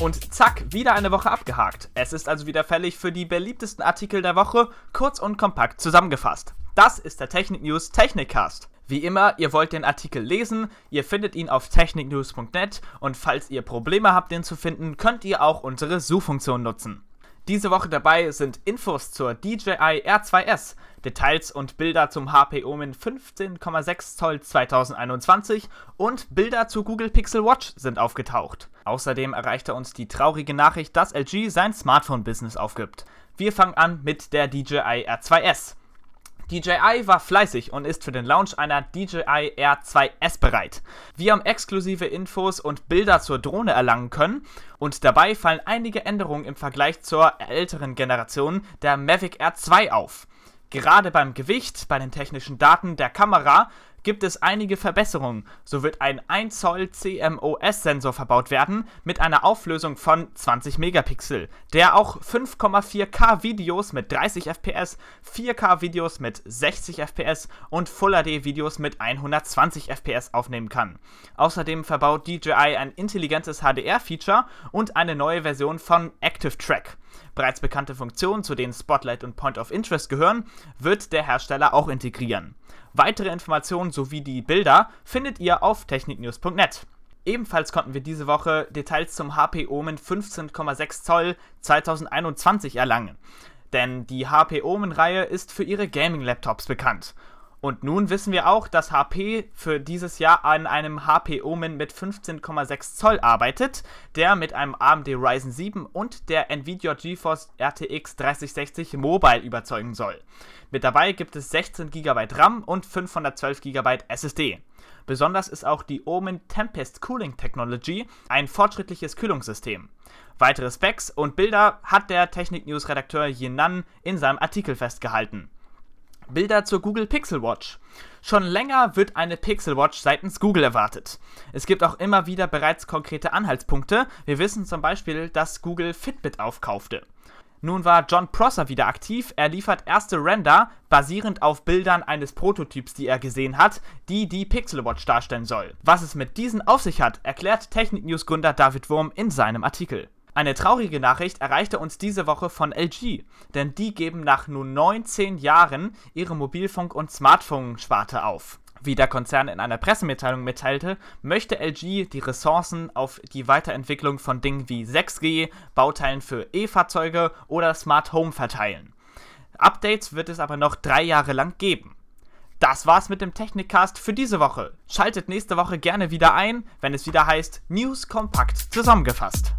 Und zack, wieder eine Woche abgehakt. Es ist also wieder fällig für die beliebtesten Artikel der Woche, kurz und kompakt zusammengefasst. Das ist der Technik News Technikcast. Wie immer, ihr wollt den Artikel lesen, ihr findet ihn auf techniknews.net und falls ihr Probleme habt, den zu finden, könnt ihr auch unsere Suchfunktion nutzen. Diese Woche dabei sind Infos zur DJI R2S, Details und Bilder zum HP Omen 15,6 Zoll 2021 und Bilder zu Google Pixel Watch sind aufgetaucht. Außerdem erreichte uns die traurige Nachricht, dass LG sein Smartphone-Business aufgibt. Wir fangen an mit der DJI R2S. DJI war fleißig und ist für den Launch einer DJI R2S bereit. Wir haben exklusive Infos und Bilder zur Drohne erlangen können und dabei fallen einige Änderungen im Vergleich zur älteren Generation der Mavic R2 auf. Gerade beim Gewicht, bei den technischen Daten der Kamera gibt es einige Verbesserungen. So wird ein 1 Zoll CMOS-Sensor verbaut werden mit einer Auflösung von 20 Megapixel, der auch 5,4K Videos mit 30 FPS, 4K Videos mit 60 FPS und Full HD Videos mit 120 FPS aufnehmen kann. Außerdem verbaut DJI ein intelligentes HDR-Feature und eine neue Version von Active Track. Bereits bekannte Funktionen, zu denen Spotlight und Point of Interest gehören, wird der Hersteller auch integrieren. Weitere Informationen sowie die Bilder findet ihr auf techniknews.net. Ebenfalls konnten wir diese Woche Details zum HP Omen 15,6 Zoll 2021 erlangen. Denn die HP Omen-Reihe ist für ihre Gaming-Laptops bekannt. Und nun wissen wir auch, dass HP für dieses Jahr an einem HP Omen mit 15,6 Zoll arbeitet, der mit einem AMD Ryzen 7 und der Nvidia GeForce RTX 3060 Mobile überzeugen soll. Mit dabei gibt es 16 GB RAM und 512 GB SSD. Besonders ist auch die Omen Tempest Cooling Technology ein fortschrittliches Kühlungssystem. Weitere Specs und Bilder hat der Technik News Redakteur Yinan in seinem Artikel festgehalten. Bilder zur Google Pixel Watch. Schon länger wird eine Pixel Watch seitens Google erwartet. Es gibt auch immer wieder bereits konkrete Anhaltspunkte. Wir wissen zum Beispiel, dass Google Fitbit aufkaufte. Nun war John Prosser wieder aktiv. Er liefert erste Render basierend auf Bildern eines Prototyps, die er gesehen hat, die die Pixel Watch darstellen soll. Was es mit diesen auf sich hat, erklärt Technik-News-Gründer David Wurm in seinem Artikel. Eine traurige Nachricht erreichte uns diese Woche von LG, denn die geben nach nun 19 Jahren ihre Mobilfunk- und Smartphone-Sparte auf. Wie der Konzern in einer Pressemitteilung mitteilte, möchte LG die Ressourcen auf die Weiterentwicklung von Dingen wie 6G, Bauteilen für E-Fahrzeuge oder Smart Home verteilen. Updates wird es aber noch drei Jahre lang geben. Das war's mit dem Technikcast für diese Woche. Schaltet nächste Woche gerne wieder ein, wenn es wieder heißt News kompakt zusammengefasst.